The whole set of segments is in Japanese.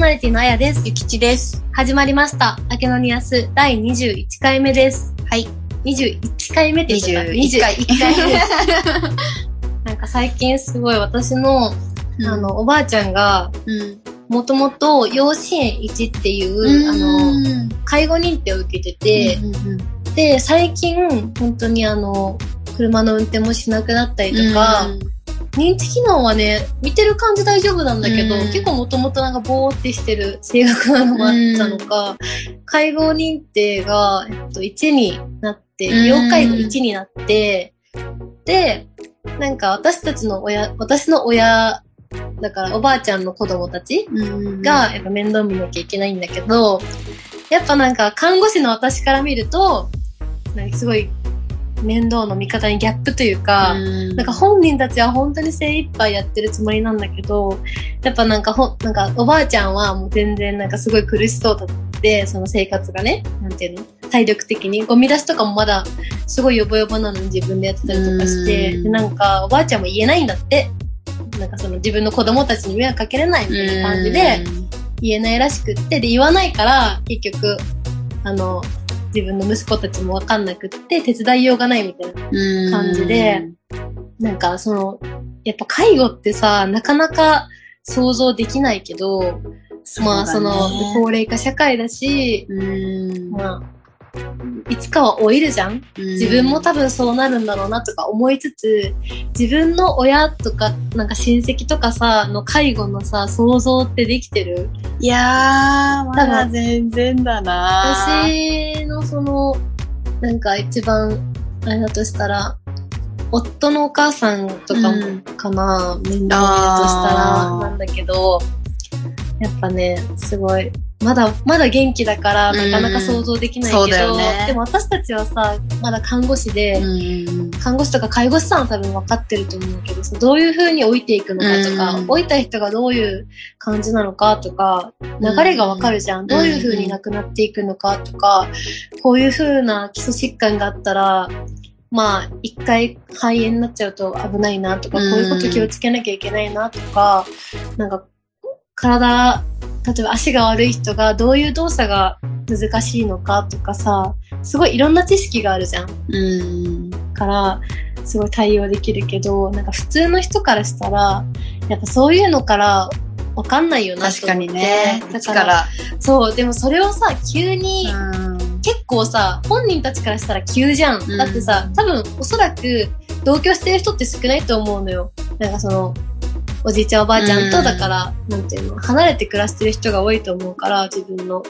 ソナリティのあやです。ゆきちです。始まりました。明けのニアス第21回目です。はい。21回目って言った21回21回目です。なんか最近すごい私の、あの、おばあちゃんが、うん。もともと養子縁1っていう、うん、あの、介護認定を受けてて、で、最近、本当にあの、車の運転もしなくなったりとか、認知機能はね、見てる感じ大丈夫なんだけど、うん。結構もともとなんかボーってしてる性格なのもあったのか、介護認定が、えっと、1になって、うん。要介護1になって、で、なんか私たちの親、私の親、だからおばあちゃんの子供たちうん。が、やっぱ面倒見なきゃいけないんだけど、やっぱなんか看護師の私から見ると、なんかすごい面倒の見方にギャップというか、うんなんか本人たちは本当に精一杯やってるつもりなんだけど、やっぱなんかほん、なんかおばあちゃんはもう全然なんかすごい苦しそうだって、その生活がね、なんていうの体力的に。ゴミ出しとかもまだすごいヨボヨボなのに自分でやってたりとかして、うんでなんかおばあちゃんも言えないんだって。なんかその自分の子供たちに迷惑かけれないみたいな感じで言えないらしくって、で言わないから結局、あの、自分の息子たちもわかんなくって手伝いようがないみたいな。うん。感じで、なんかその、やっぱ介護ってさ、なかなか想像できないけど、まあその、高齢化社会だし、うん。まあ、いつかは老いるじゃん。自分も多分そうなるんだろうなとか思いつつ、自分の親とか、なんか親戚とかさ、の介護のさ、想像ってできてる？いやー、まだ全然だな私のその、なんか一番、あれだとしたら、夫のお母さんとかもうん。かな、面倒見るとしたら、なんだけど、やっぱね、すごい、まだ、まだ元気だから、なかなか想像できないけど、うんね。でも私たちはさ、まだ看護師で、うん看護師とか介護士さんは多分分かってると思うけどさ、どういう風に老いていくのかとか、うん老いた人がどういう感じなのかとか、流れが分かるじゃん。どういう風に亡くなっていくのかとか、こういう風な基礎疾患があったら、まあ、一回肺炎になっちゃうと危ないなとか、こういうこと気をつけなきゃいけないなとか、なんか、体、例えば足が悪い人がどういう動作が難しいのかとかさ、すごいいろんな知識があるじゃん。うんから、すごい対応できるけど、なんか普通の人からしたら、やっぱそういうのからわかんないよなと確か思って。にね。だか、らら。そう、でもそれをさ、急に、結構さ、本人たちからしたら急じゃんだってさ、多分おそらく同居してる人って少ないと思うのよ。なんかその、おじいちゃんおばあちゃんと、うんだから、なんていうの、離れて暮らしてる人が多いと思うから、自分の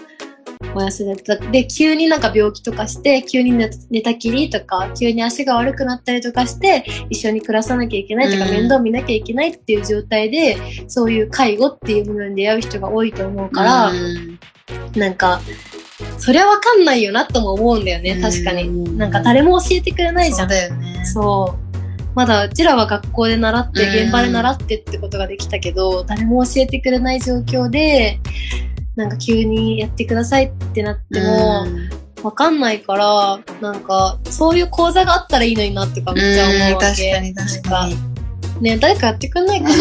お休みで。で、急になんか病気とかして、急に寝寝たきりとか、急に足が悪くなったりとかして、一緒に暮らさなきゃいけないとか、うん面倒見なきゃいけないっていう状態で、そういう介護っていうものに出会う人が多いと思うから、うんなんか、そりゃわかんないよなとも思うんだよね、確かに。うんなんか誰も教えてくれないじそうんゃ。だよね。そう。まだうちらは学校で習って、うん現場で習ってってことができたけど、誰も教えてくれない状況で、なんか急にやってくださいってなっても、わかんないから、なんか、そういう講座があったらいいのになってかめっちゃ思うわけ。確かに確かに。ね誰かやってくんないかな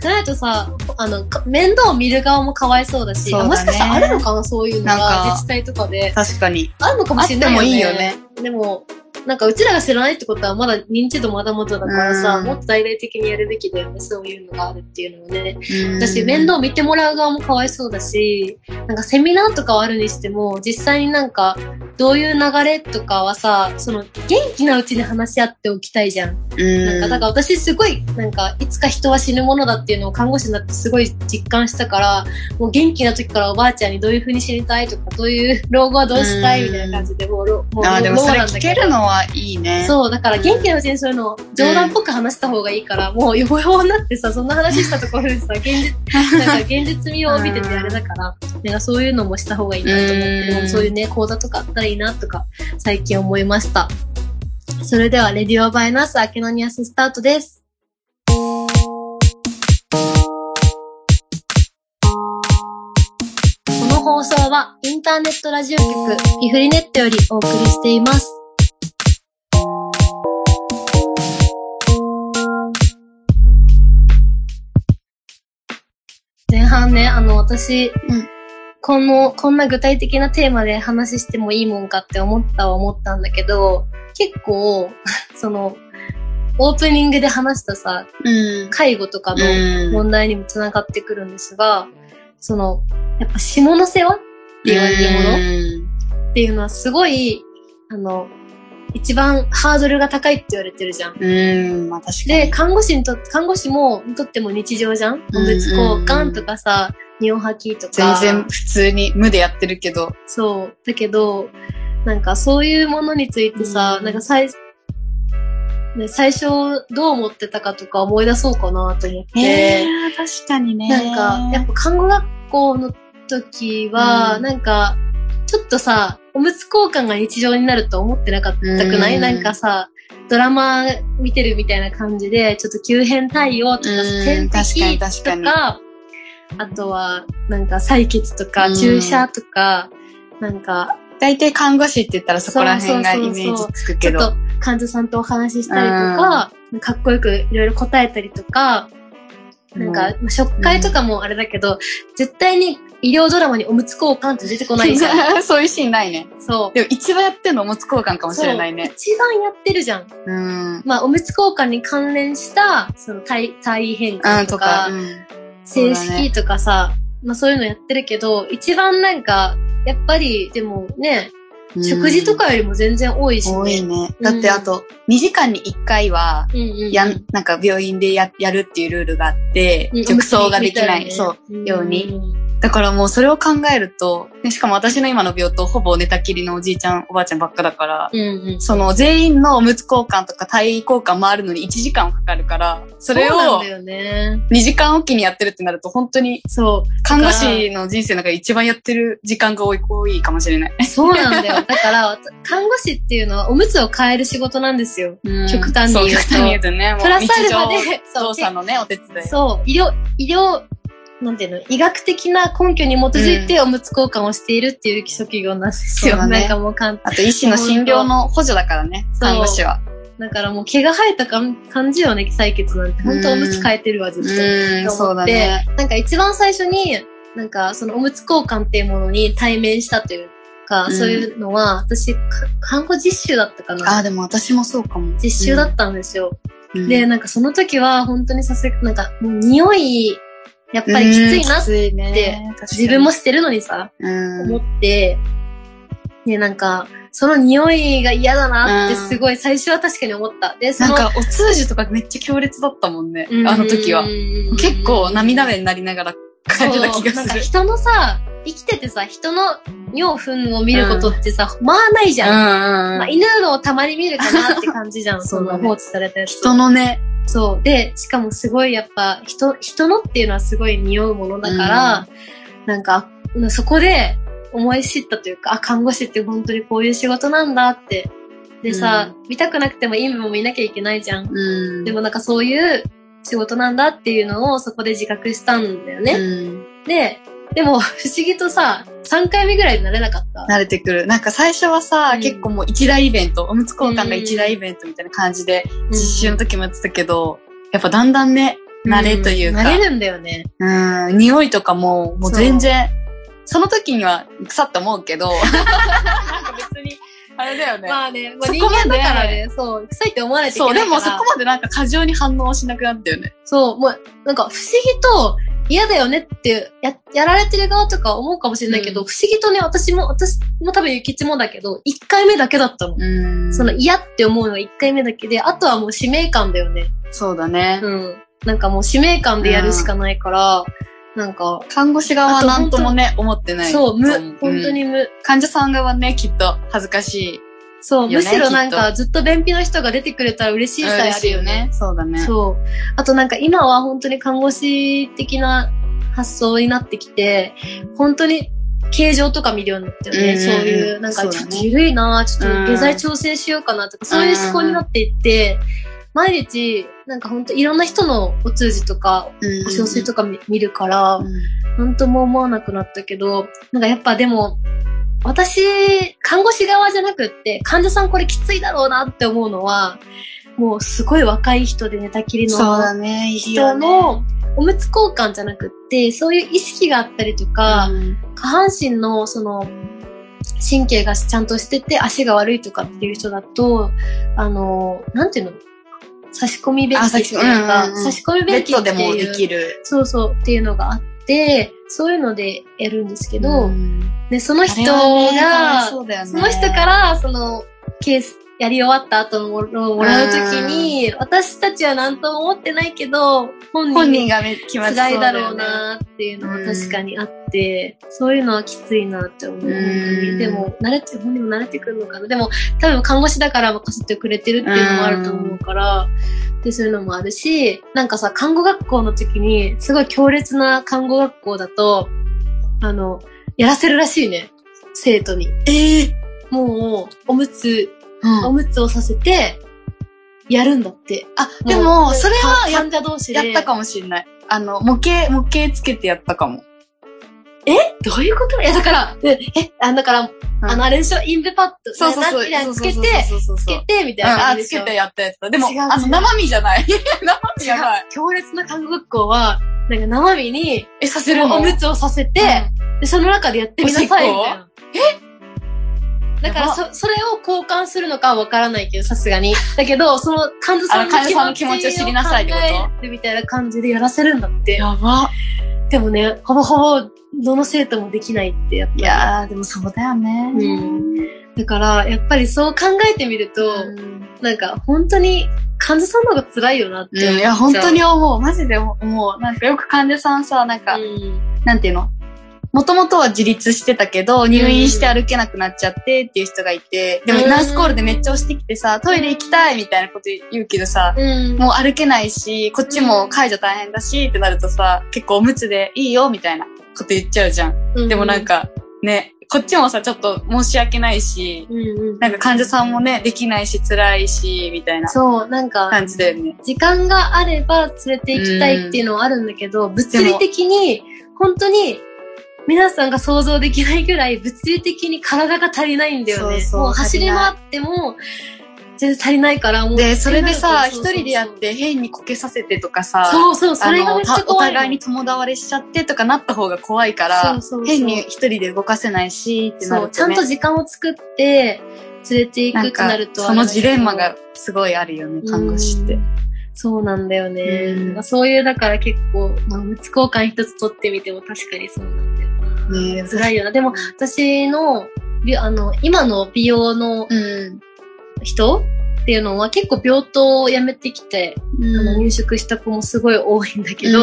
じゃないとさ、あの、か面倒を見る側もかわいそうだし、ねもしかしたらあるのかな、そういうのがか自治体とかで。確かに。あるのかもしれないよね。あってもいいよね。でも、なんかうちらが知らないってことはまだ認知度まだまだだからさ、うんもっと大々的にやるべきだよね、そういうのがあるっていうのをね。うん私、面倒見てもらう側もかわいそうだし、なんかセミナーとかはあるにしても、実際になんか、どういう流れとかはさ、その、元気なうちに話し合っておきたいじゃん。うんなんか、だから私すごい、なんか、いつか人は死ぬものだっていうのを看護師になってすごい実感したから、もう元気な時からおばあちゃんにどういう風に死にたいとか、どういう老後はどうしたいみたいな感じで、もう、ろもう、あーでもそれ聞けどけるのはいいね。そう、だから元気なうちにそういうのを冗談っぽく話した方がいいから、もうヨボヨボになってさ、そんな話したところでさ、現実、なんか現実味を帯びててあれだから、なんかそういうのもした方がいいなと思って、うそういうね、講座とかあったらいいなとか、最近思いました。それでは、レディオバイナス、明けのニアススタートです。この放送は、インターネットラジオ局、ピフリネットよりお送りしています。前半半ね、あの、私、うんこの、こんな具体的なテーマで話してもいいもんかって思ったは思ったんだけど、結構、その、オープニングで話したさ、うん。介護とかのうん。問題にもつながってくるんですが、その、やっぱ下の世話って言われるものっていうのはすごい、あの、一番ハードルが高いって言われてるじゃん。うん。うん。まあ確かに。で、看護師にとって、看護師も、にとっても日常じゃんおむつ交換とかさ、尿吐きとか。全然普通に無でやってるけど。そう。だけど、なんかそういうものについてさ、うんなんか最、ね、最初どう思ってたかとか思い出そうかなと思って。ええ確かにね。なんか、やっぱ看護学校の時は、うんなんか、ちょっとさ、おむつ交換が日常になると思ってなかったくない、うん。なんかさ、ドラマ見てるみたいな感じで、ちょっと急変対応とか、うん点滴確かかに。とか、あとは、なんか採血とか、うん。注射とか、なんか、大体看護師って言ったらそこら辺がそうそうそうそう。イメージつくけど。ちょっと患者さんとお話ししたりとか、かっこよくいろいろ答えたりとか、なんか、まあ食会とかもあれだけど、絶対に医療ドラマにおむつ交換って出てこないじゃん。そういうシーンないね。そう。でも一番やってんのおむつ交換かもしれないね。一番やってるじゃん。うん。まあ、おむつ交換に関連した、その体、体変うん、化とか。正式とかさ、まあそういうのやってるけど、一番なんか、やっぱり、でもね、うん食事とかよりも全然多いしね。多いね。うんだってあと、2時間に1回は、うんうんうん。やん、なんか病院でや、やるっていうルールがあって、うん褥瘡ができない、そう、ねように。んだからもうそれを考えると、でしかも私の今の病棟ほぼ寝たきりのおじいちゃん、おばあちゃんばっかだから、うんうん。その全員のおむつ交換とか体位交換回るのに1時間かかるから、それをそうなんだよね。2時間おきにやってるってなると本当にそう。看護師の人生の中で一番やってる時間が多い、多いかもしれない。そうなんだよ。だから、看護師っていうのはおむつを変える仕事なんですよ。極端に言うとそう極端に言うとね、もうプラスアルファ日で、常動作のね、お手伝い。そう、医療、医療、なんていうの、医学的な根拠に基づいておむつ交換をしているっていう基礎企業なんですよ。そうだねなんかもう簡単。あと医師の診療の補助だからね、看護師は。だからもう毛が生えた感じよね、採血なんて。本当おむつ変えてるわ、ずっと。うん、そうだね。なんか一番最初に、なんかそのおむつ交換っていうものに対面したというか、うんそういうのは、私、か看護実習だったかな。あ、でも私もそうかも。実習だったんですよ。うんで、、なんかその時は本当にさせ、なんかもう匂い、やっぱりきついなってね自分も、してるのにさ、うん思って、で、なんか、その匂いが嫌だなってすごい最初は確かに思った。で、なんか、お通じとかめっちゃ強烈だったもんね、うんあの時は。結構涙目目になりながら帰ってた気がする。なんか人のさ、生きててさ、人の尿糞を見ることってさ、まあないじゃん。うんまあ、犬のをたまに見るかなって感じじゃん。その放置されたやつ。人のね、そう。で、しかもすごいやっぱ、人、人のっていうのはすごい匂うものだから、なんか、そこで思い知ったというか、あ、看護師って本当にこういう仕事なんだって。でさ、見たくなくてもいいも見なきゃいけないじゃん。うんでもなんかそういう仕事なんだっていうのをそこで自覚したんだよね。うんで、でも不思議とさ、3回目ぐらいで慣れなかった？慣れてくる。なんか最初はさ、うん結構もう一大イベント、おむつ交換が一大イベントみたいな感じで、実習の時もやってたけど、やっぱだんだんね、慣れというか、ん慣れるんだよね。うん、匂いとかも、もう全然、その時には腐って思うけど、なんか別に、あれだよね。まあね、まあ、そこまで人間だからね、そう、臭いって思わないといそう、けないから。でもそこまでなんか過剰に反応しなくなったよね。そう、もう、なんか不思議と嫌だよねってや、やられてる側とか思うかもしれないけど、うん不思議とね、私も、私も多分ゆきちもだけど、1回目だけだったの。うんその嫌って思うのが1回目だけで、あとはもう使命感だよね。そうだね。うん。なんかもう使命感でやるしかないから、なんか、看護師側はなんともね、思ってない。そう、無本当にうん無。患者さん側はね、きっと恥ずかしい。そう、むしろなんきかずっと便秘の人が出てくれたら嬉しいさえあるよね。。そうだね。そう。あとなんか今は本当に看護師的な発想になってきて、本当に形状とか見るようになったよね。うんそういう、なんかちょっと緩いなちょっうんと下剤調整しようかなとか、そういう思考になっていって、毎日、なんか本当いろんな人のお通じとか、うんお小水とか見見るからう、んなんとも思わなくなったけど、なんかやっぱでも、私、看護師側じゃなくって、患者さんこれきついだろうなって思うのは、もうすごい若い人で寝たきりの人。のおむつ交換じゃなくって、そういう意識があったりとか、下半身のその、神経がちゃんとしてて足が悪いとかっていう人だと、あの、なんていうの？差し込み便器っていうか、あ差しうんうんうん差し込みベ便器ッっていう。ドでもできる。そうそうっていうのがあって、そういうのでやるんですけど、ん。で、その人が、そね。その人から、その、ケース、やり終わった後のものをもらうときに、私たちは何とも思ってないけど、本人がめ気持ちそう辛いだろう。なっていうのは確かにあって、そういうのはきついなって思う。でも、慣れて、本人も慣れてくるのかな。でも、多分看護師だから任せてくれてるっていうのもあると思うから、で、そういうのもあるし、なんかさ、看護学校の時に、すごい強烈な看護学校だと、あの、やらせるらしいね。生徒に。ええもう、おむつ、うんおむつをさせて、やるんだって。あ、でも、それはや患者同士で。やったかもしれない。あの、模型、模型つけてやったかも。どういうこと？いや、だから、でえ、あ、だから、あの、あれでしょ？インベパッド。そうそうそう。みたいなのつけて、つけて、みたいなあ。つけてやったやつ。でもあの、生身じゃない。生身じゃない。強烈な看護学校は、なんか生身に、え、させるの？おむつをさせて、で、その中でやってみなさい、みたいな。え？だから、やそ、それを交換するのかはわからないけど、さすがに。だけど、その患者さんあの患者さんの気持ちを知りなさいってこと？みたいな感じでやらせるんだって。やば。でもね、ほぼほぼ、どの生徒もできないって、やっぱり。いやー、でもそうだよね。うんだから、やっぱりそう考えてみると、うんなんか本当に患者さんの方が辛いよなってう。いや、本当に思う。マジで思う。なんかよく患者さんさ、なんか、うん。なんていうの？もともとは自立してたけど、入院して歩けなくなっちゃってっていう人がいて、でもうんナースコールでめっちゃ押してきてさ、トイレ行きたいみたいなこと言うけどさ、うん。もう歩けないし、こっちも介助大変だしってなるとさ、結構おむつでいいよみたいなこと言っちゃうじゃん。うんでもなん、か、ね、こっちもさ、ちょっと申し訳ないし、うんうん。なんか患者さんもね、できないし辛いし、みたいなそう、なんか、感じだよね。時間があれば連れて行きたいっていうのはあるんだけど、物理的に、本当に、皆さんが想像できないぐらい物理的に体が足りないんだよね。そうそうもう走り回っても、全然足りないから、もう。で、それでさ、一人でやって変にこけさせてとかさ、そうそう、それがめっちゃ怖いの。互いに友倒れしちゃってとかなった方が怖いから、そうそうそう変に一人で動かせないし、ってなると、ね。ちゃんと時間を作って、連れて行くってなるとそのジレンマがすごいあるよね、看護師ってうん。そうなんだよね。うんそういう、だから結構、まあ、無交換一つ取ってみても確かにそうなんだよな。ねえ辛いよな。でも、私の、びあの、今の美容のうん。人っていうのは結構病棟を辞めてきて、あの入職した子もすごい多いんだけど、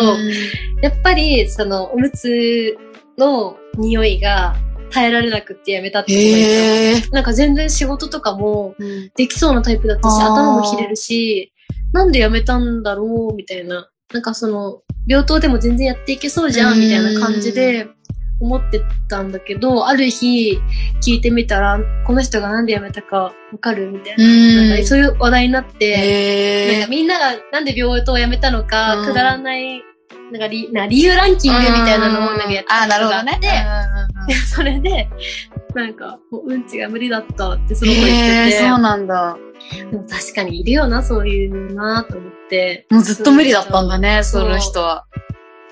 やっぱり、その、おむつの匂いが耐えられなくって辞めたって子がいた。へえ。なんか全然仕事とかもうんできそうなタイプだったし、あー頭も切れるし、なんで辞めたんだろうみたいな。なんかその、病棟でも全然やっていけそうじゃうんんみたいな感じで思ってたんだけど、ある日聞いてみたら、この人がなんで辞めたかわかるみたいな。うんなんかそういう話題になって、なんか。みんながなんで病棟を辞めたのか、うんくだらない、なんか理な理由ランキングみたいなのをなんかやって。たのがあって、で それで、なんか、もううんちが無理だったってその子言ってて、そうなんだ。でも確かにいるよな、そういうのなと思って。もうずっと無理だったんだね、その人は。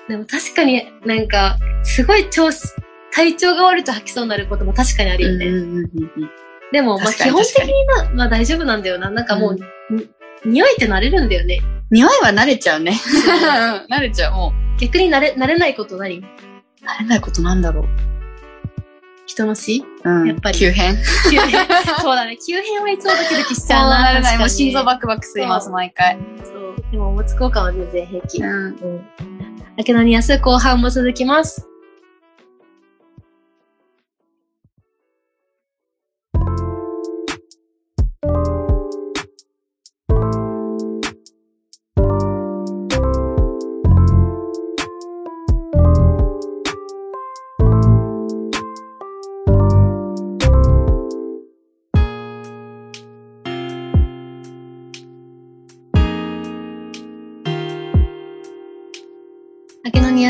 でも確かになんか、すごい調子、体調が悪いと吐きそうになることも確かにあるよね。うんうんうんうんでも、まあ基本的にな、まあ大丈夫なんだよな。なんかもう、に匂いって慣れるんだよね。匂いは慣れちゃうね。慣れちゃう、も逆に慣れ、慣れないこと何？う。慣れないことなんだろう。人の死？うん。やっぱり急変。急変そうだね。急変はいつもドキドキしちゃうな。なれない。もう心臓バクバク吸います、毎回。そう。でも、おむつ交換は全然平気。うん。うん。明けのニアス後半も続きます。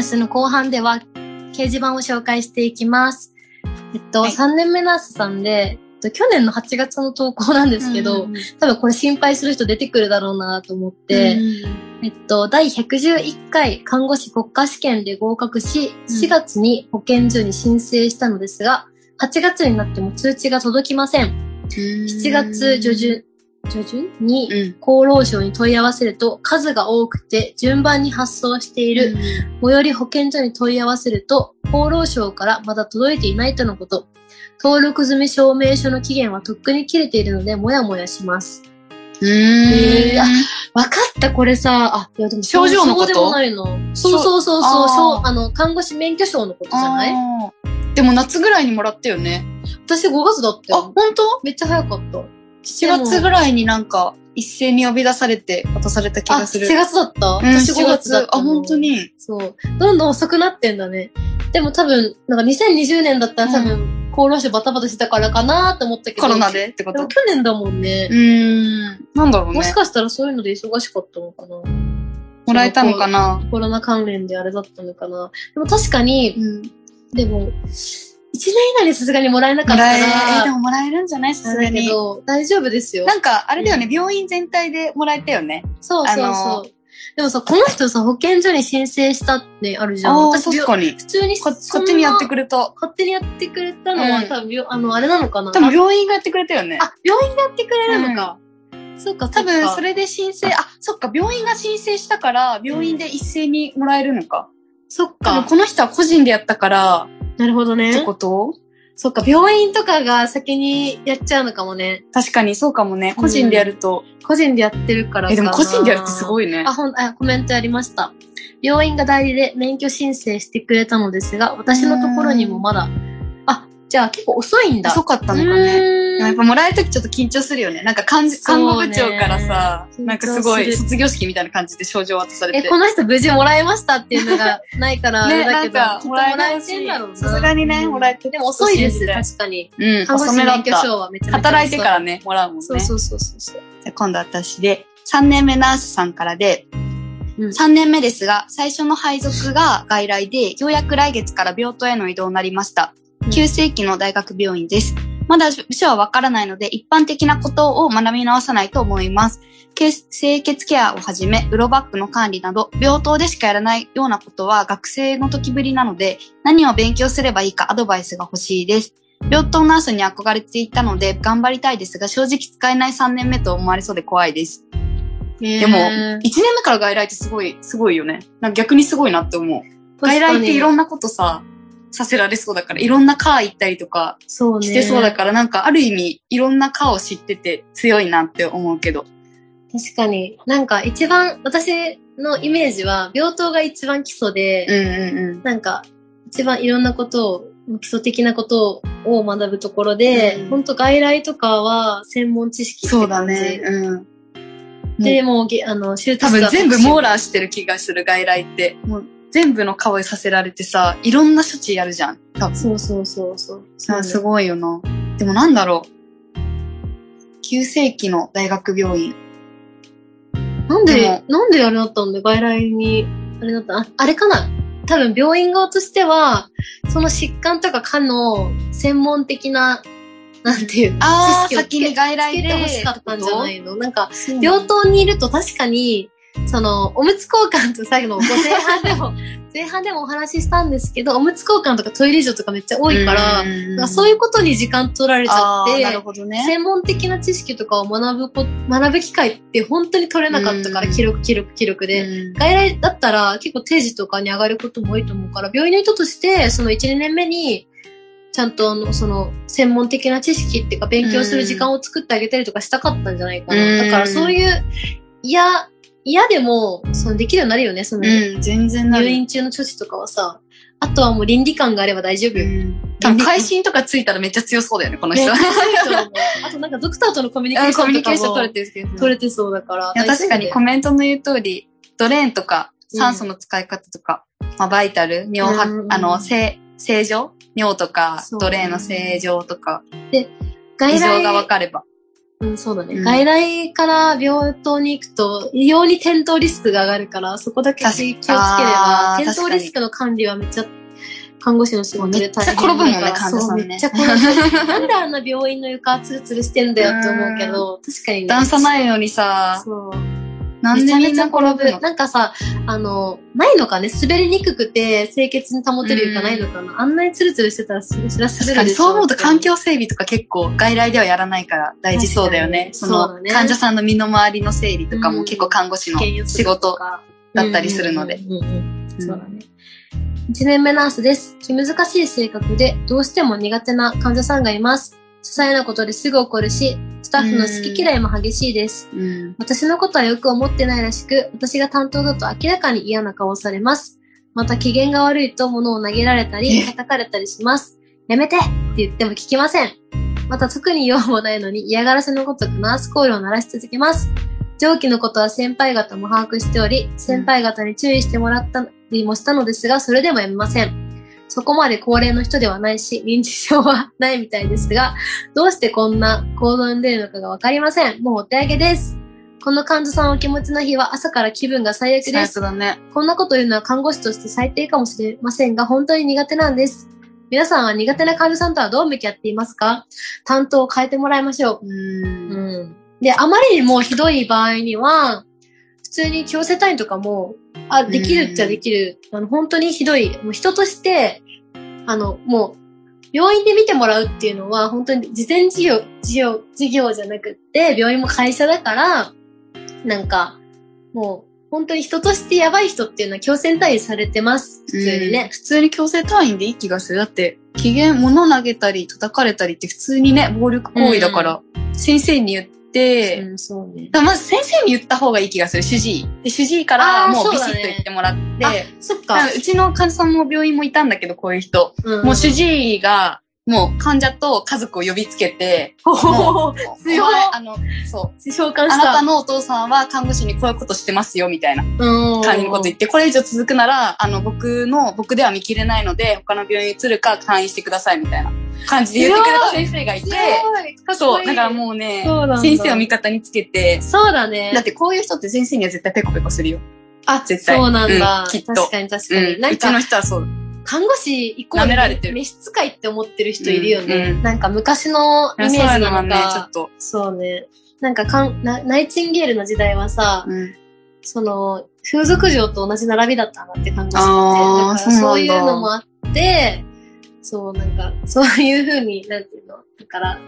明けの後半では、掲示板を紹介していきます。えっと、はい。3年目ナースさんで、と、去年の8月の投稿なんですけど、うん多分これ心配する人出てくるだろうなと思って、えっと、第111回看護師国家試験で合格し、うん。4月に保健所に申請したのですが、8月になっても通知が届きません。7月上旬、上旬にうん。厚労省に問い合わせると数が多くて順番に発送している、最寄り保健所に問い合わせると厚労省からまだ届いていないとのこと。登録済み証明書の期限はとっくに切れているのでもやもやします。うーあわかった、これさ、あ、いやでも症状のこと？そうでもないの。そうそうそうそう、あの、看護師免許証のことじゃない？でも夏ぐらいにもらったよね。私5月だったあ、よ。本当？めっちゃ早かった。7月ぐらいになんか一斉に呼び出されて渡された気あ、がする。7月だった？うん、私7 5月だったあ、本当。に。そう。どんどん遅くなってんだね。でも多分、なんか2020年だったら多分、厚労省バタバタしてたからかなと思ったけど。コロナでってこと？でも去年だもんねう。ーん。なんだろうね。もしかしたらそういうので忙しかったのかな。もらえたのかな？コロナ関連であれだったのかな。でも確かに、うん。でも、1年以内にさすがにもらえなかったもらえ、えーでら、ももらえるんじゃない？さすがに。ど、大丈夫ですよ。なんか、あれだよね、病院全体でもらえたよね。そうそうあのそう。でもさ、この人さ、保健所に申請したってあるじゃん。あ確かに。普通にここっちにやってくれれた。勝手にやってくれたのは、うん多分病、あの、あれなのかな多分病院がやってくれたよね。あ、病院でやってくれるのか。そうか、多分それ、れで申請、あ、そっか、病院が申請したから、病院で一斉にもらえるのか。そっか。この人は個人でやったから、なるほどってね。こと？そっか、病院とかが先にやっちゃうのかもね。確かにそうかもね。個人でやると。個人でやってるから。え、でも個人でやるってすごい。いね。あ、ほん、あ、コメントありました。病院が代理で免許申請してくれたのですが、私のところにもまだ、あ、じゃあ結構遅いんだ。遅かったのかね。やっぱもらえるときちょっと緊張するよね。なんか看看護部長からさ、なんかすごい卒業式みたいな感じで賞状渡されえ、て。この人無事もらえましたっていうのが ないから、ね、だけど、もらえてんだろうな。さすがにね、もらえて。でも遅いです、確かに。うん、看護師。免許証はめちゃめちゃ遅働いてからね、もらうもんね。そうそうそうそう。じゃあ今度私で、3年目ナースさんからで、うん3年目ですが、最初の配属が外来で、ようやく来月から病棟への移動になりましたうん。急性期の大学病院です。まだ部署はわからないので、一般的なことを学び直さないと思います。血清血ケアをはじめ、ウロバックの管理など、病棟でしかやらないようなことは学生の時ぶりなので、何を勉強すればいいかアドバイスが欲しいです。病棟ナースに憧れていたので頑張りたいですが、正直使えない3年目と思われそうで怖いです。ででも、1年目から外来ってすごい、すごいよね。なんか逆にすごいなって思う。外来っていろんんなことさ、させられそうだから、いろんな科行ったりとかそうね。してそうだから、なんかある意味、いろんな科を知ってて強いなって思うけど。確かに。なんか一番、私のイメージは、病棟が一番基礎で、うんうんうん。なんか、一番いろんなことを、基礎的なことを学ぶところで、うん本当外来とかは専門知識ってそうだ。ね。うん。で、もうげ、あの、手術多分全部網ラ羅してる気がする、外来って。もう全部の科をさせられてさ、いろんな処置やるじゃん。多分。そうそうそうそう。さあ、すごいよな。でもなんだろう。急性期の大学病院。なんでなんであれだったんだ外来に、あれだったああれかな多分病院側としては、その疾患とか科の専門的な、なんていう、あー知識を先に外来でつけてほしかったんじゃないのなんか、病病棟にいると確かに、その、おむつ交換と最後の前半でも、前半でもお話ししたんですけど、おむつ交換とかトイレ所とかめっちゃ多いから、なんかそういうことに時間取られちゃっあーなるて、ほどね。専門的な知識とかを学ぶこ、学ぶ機会って本当に取れなかったから、うん記録、記録、記録で。うん外来だったら結構定時とかに上がることも多いと思うから、病院の人として、その1、2年目に、ちゃんとあの、その、専門的な知識っていうか、勉強する時間を作ってあげたりとかしたかったんじゃないかな。うんだからそういう、嫌、嫌でも、その、できるようになるよね、その、うん、全然なる。入院中の処置とかはさ。あとはもう倫理観があれば大丈夫よ。うん多分会心とかついたらめっちゃ強そうだよね、この人。ねあとなんかドクターとのコミュニケーショコミュンとかもニケーション取れてるけど。取れてそうだから。いや、確かにコメメントの言う通り、ドレーンとか、酸素の使い方とか、まあ、バイタル、尿は、うんあの、正、正常？尿とかドレーンの正常とか、外異常が分来、かれば。うん、そうだね。うん外来から病棟に行くと、異様に転倒リスクが上がるから、そこだけ気をつければ、転倒リスクの管理はめっちゃ看護師の仕事で大変だから。めっちゃ転ぶもんね患者さんねめっちゃ転ぶ。なんであんな病院の床ツルツルしてんだよって思うけど、確かにね。段差ないのにさ、そう。なんでみんな転ぶの？なんかさ、あの、ないのかね？滑りにくくて清潔に保てる床ないのかな、あんなにツルツルしてたらそりゃ滑確かにるでしょ？そう思うと環境整備とか結構外来ではやらないから大事そうだよね。そ確かにそうだねの患者さんの身の回りの整理とかうんも結構看護師の仕事だったりするので。そうだね。1年目ナースです。気難しい性格で、どうしても苦手な患者さんがいます。些細なことですぐ怒るし、スタッフの好き嫌いも激しいです。うん。私のことはよく思ってないらしく、私が担当だと明らかに嫌な顔をされます。また機嫌が悪いと物を投げられたり、え？叩かれたりします。やめてって言っても聞きません。また特に用もないのに嫌がらせのごとくナースコールを鳴らし続けます。上記のことは先輩方も把握しており、先輩方に注意してもらったりもしたのですが、それでもやめません。そこまで高齢の人ではないし、認知症はないみたいですが、どうしてこんな行動に出るのかがわかりません。もうお手上げです。この患者さんお気持ちの日は朝から気分が最悪最です。悪だね。こんなこと言うのは看護師として最低かもしれませんが、本当に苦手なんです。皆さんは苦手な患者さんとはどう向き合っていますか？担当を変えてもらいましょう。うん。うん。で、あまりにもひどい場合には、普通に強制退院とかも、あ、できるっちゃできる。あの、本当にひどい。もう人として、あの、もう、病院で見てもらうっていうのは、本当に事前事業、事業、事業じゃなくって、病院も会社だから、なんか、もう、本当に人としてやばい人っていうのは強制退院されてます。普通にうんね。普通に強制退院でいい気がする。だって、機嫌、物投げたり叩かれたりって普通にね、暴力行為だから、先生に言って、うん、そうね。まず先生に言った方がいい気がする、主治医。で、主治医からもうビシッと言ってもらって、あ、そっか。なんかうちの患者さんも病院もいたんだけど、こういう人。うんもう主治医が、もう患者と家族を呼びつけて、もほう強いあの、そう。召喚した。あなたのお父さんは看護師にこういうことしてますよ、みたいなうん感じのこと言って、これ以上続くなら、あの、僕の、僕では見切れないので、他の病院に移るか退院してください、みたいな感じで言ってくれた先生がいて、そう、だからもうねそう先生を味方につけて、そうだね。だってこういう人って先生には絶対ペコペコするよ。あ、絶対そうなんだ。うんきっと確かに確かに。うん。なんうちのか、人はそう。看護師イコー舐められてるル召使いって思ってる人いるよね。うんうんなんか昔のイメージなののはね、ちょかっ。と。そうね。なんかかんナ、ナイチンゲールの時代はさ、うんその、風俗嬢と同じ並びだったんだって看護師って。だからそういうのもあって、そう、なんか、そういう風に、なんていうの？だから、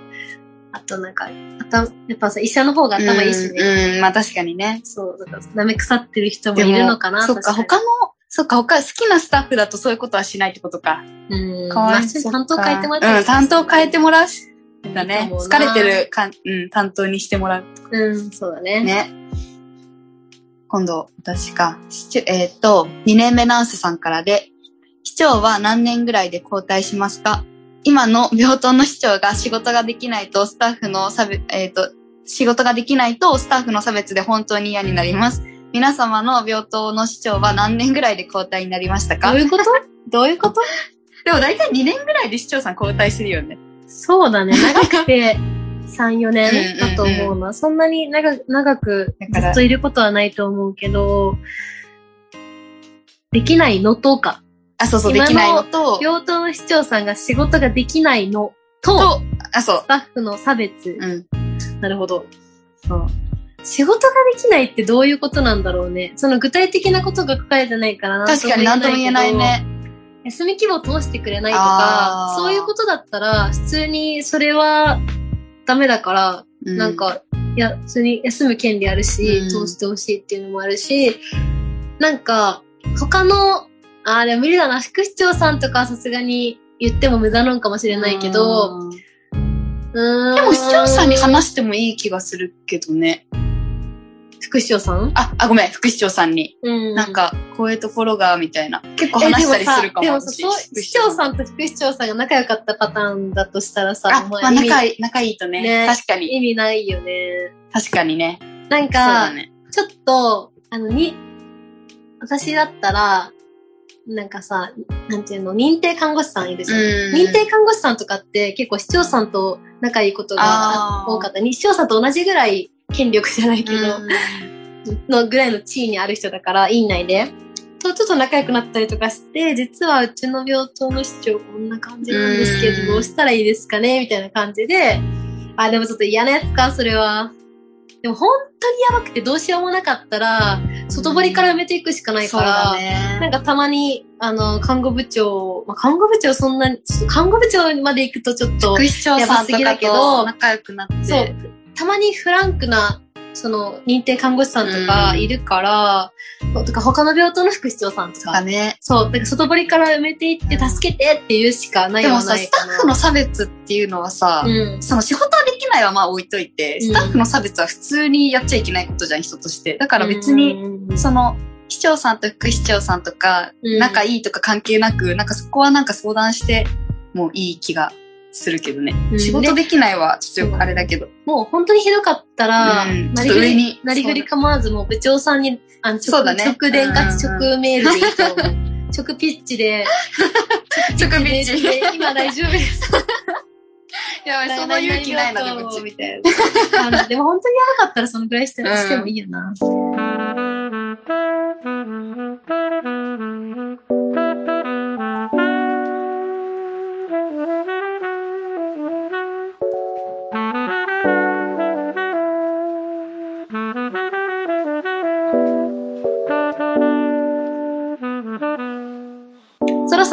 あとなんか、頭、やっぱさ、医者の方が頭いいしね。うん、うんまあ確かにね。そう、だから、舐め腐ってる人もいるのかなそっか、確他の、そっか、他、好きなスタッフだとそういうことはしないってことか。うん。かわいまあそう。担当変えてもらったらうん、担当変えてもらうし。だね。疲れてるかん、うん、担当にしてもらう。うん、そうだね。ね。今度、私か。えーっと、2年目ナースさんからで、市長は何年ぐらいで交代しますか？今の病棟の市長が仕事ができないとスタッフの差別、えーっと、仕事ができないとスタッフの差別で本当に嫌になります。皆様の病棟の市長は何年ぐらいで交代になりましたか？どういうこと？どういうこと？でも大体2年ぐらいで市長さん交代するよね。そうだね。長くて 3、4年うんうんうんだと思うな。そんなに長長くずっといることはないと思うけど、できないのとか。あ、そうそう、できないのと、病棟の市長さんが仕事ができないのと、と、あ、そうス。タッフの差別。うん。なるほど。そう。仕事ができないってどういうことなんだろうね。その具体的なことが書かれてないから確かに何とも言えない。ね。休み規模通してくれないとかそういうことだったら、普通にそれはダメだから、うなん、か、いや、普通に休む権利あるし、うん通してほしいっていうのもあるし、なんか、他の、あーでも無理だな、副市長さんとかはさすがに言っても無駄なのかもしれないけど、うんうーん。でも市長さんに話してもいい気がするけどね。副市長さん？あ、あ、ごめん、副市長さんに。うん。なんか、こういうところが、みたいな。結構え、話したりするかも。でもさ、でもさそう、市長さん。んと副市長さんが仲良かったパターンだとしたらさ、あ、まあ、仲いい、仲いいとね。ね確かに。意味ないよね。確かにね。なんか、だね。ちょっと、あの、に、私だったら、なんかさ、なんていうの、認定看護師さんいるじゃん。認定看護師さんとかって結構市長さんと仲いいことが多かった。市長さんと同じぐらい権力じゃないけど、うんのぐらいの地位にある人だから、院内で。とちょっと仲良くなったりとかして、実はうちの病棟の市長こんな感じなんですけうんど、どうしたらいいですかねみたいな感じで、あ、でもちょっと嫌なやつか、それは。でも本当にやばくてどうしようもなかったら、外堀から埋めていくしかないから、だね。なんかたまに、あの、看護部長、まあ、看護部長そんなに、看護部長まで行くとちょっと副、市長さんとかやばすぎだけどと仲良くなって。そう、たまにフランクな、その、認定看護師さんとかいるから、とか他の病棟の副市長さんとか、ね。そう、だから外堀から埋めていって助けてって言うしかないでもさ。スタッフの差別っていうのはさ、うん。その仕事はできないはまあ置いといて、うんスタッフの差別は普通にやっちゃいけないことじゃん、人として。だから別に、にその、市長さんと副市長さんとか、うん仲いいとか関係なく、なんかそこはなんか相談して、もういい気がするけどね。うん仕事できないは、ちょっとあれだけど。もう本当にひどかったら、うんなりふりなりふり構わずもう部長さんに、あの、そうだね直電か直メールでいいと。直ピッチで、直ピッチで今大丈夫です。やばい、その勇気ないな、でも。みたいな。でも本当にやばかったらそのぐらいして,、うんしてもいいよな。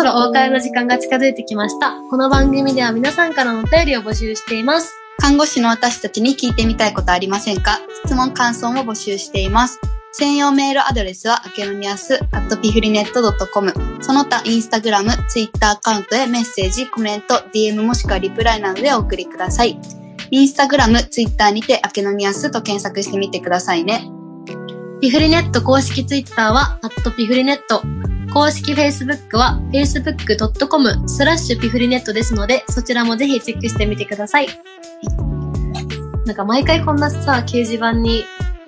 そろお別れの時間が近づいてきました。この番組では皆さんからのお便りを募集しています。看護師の私たちに聞いてみたいことありませんか？質問、感想も募集しています。専用メールアドレスは、アケノニアス、アットピフリネット .com。その他、インスタグラム、ツイッターアカウントへメッセージ、コメント、DM もしくはリプライなどでお送りください。インスタグラム、ツイッターにて、アケノニアスと検索してみてくださいね。ピフリネット公式ツイッターは、アットピフリネット。公式フェイスブックは、facebook.com スラッシュピフリネットですので、そちらもぜひチェックしてみてください。なんか毎回こんなさ、掲示板に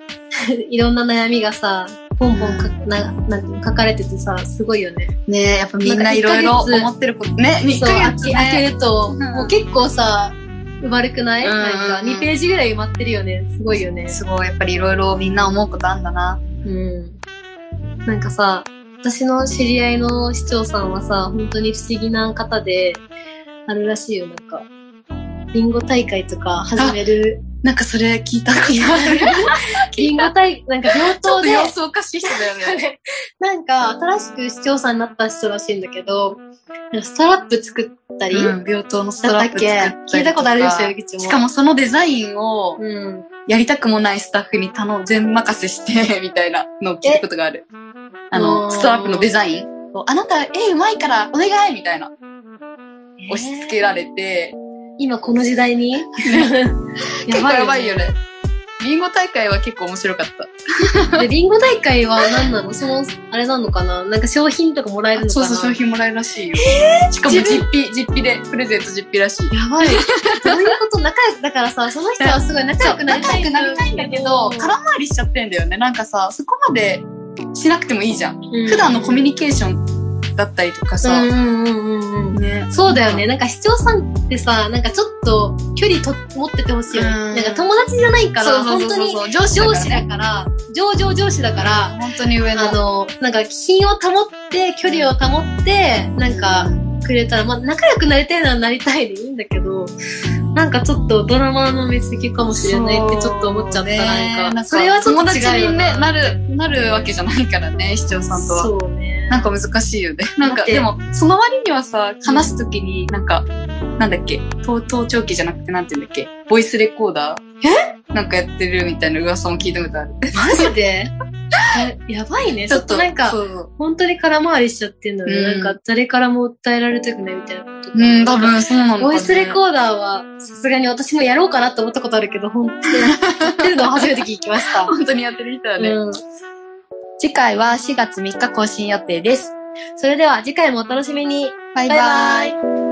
いろんな悩みがさ、ポンポンか、ななん書かれててさ、すごいよね。ねえ、やっぱみんないろいろ思ってること、ね、2そう、ヶ開け月ね。開けると、んもう結構さ、埋まるくない、んなんか2ページぐらい埋まってるよね。すごいよね。すごい、やっぱりいろいろみんな思うことあんだな。うん。なんかさ、私の知り合いの市長さんはさ、本当に不思議な方で、あるらしいよ、なんか。ビンゴ大会とか始める。なんかそれ聞いたことある。ビンゴ大、なんか病棟で、様子おかしい人だよね。なんか新しく市長さんになった人らしいんだけど、ストラップ作ったり、うん、病棟のストラップ作だったり聞いたことあるでしょゆきちもしかもそのデザインをうん。やりたくもないスタッフに頼ん、全任せして、みたいなのを聞いたことがある。あうの、んストラップのデザイン？をあなた絵うまいからお願いみたいな。押し付けられて、今この時代に？結構やばいよね。ビンゴ大会は結構面白かった。で、ビンゴ大会は何なの？その、あれなのかな？なんか商品とかもらえるのかな？そうそう、商品もらえるらしいよ。しかも実費、実費で、プレゼント実費らしい。やばい。どういうこと？仲良く、だからさ、その人はすごい仲良くなりたい仲良くなりたいんだけど、空回りしちゃってんだよね。なんかさ、そこまでしなくてもいいじゃん。うん普段のコミュニケーションだったりとかさ。ね。そうだよね。なんか市長さんってさ、なんかちょっと距離と持っててほしいよね。うんなんか友達じゃないから、本当に上司だから上場上司だから、本当に上の。あの、なんか品を保って、距離を保って、なんかくれたら、まあ仲良くなりたいのはなりたいでいいんだけど、なんかちょっとドラマの見過ぎかもしれないってちょっと思っちゃった、ねなんか。それはちょっと友達にね、なる、なるわけじゃないからね、市長さんとは。そうね。なんか難しいよね。なんか、でも、その割にはさ、話すときに、なんか、なんだっけ、盗盗聴器じゃなくて、なんて言うんだっけ、ボイスレコーダー？え？なんかやってるみたいな噂も聞いたことある。マジで？や やばいね。ちょっとなんか本当に空回りしちゃってんだね。うんなんか誰からも訴えられたくないみたいなこと。うん、多分そうなのか、ね。ボイスレコーダーは、さすがに私もやろうかなって思ったことあるけど、本当にやってるのを初めて聞きました。本当にやってるみたいね。うん。次回は4月3日更新予定です。それでは次回もお楽しみに。バイバイババイ。イ。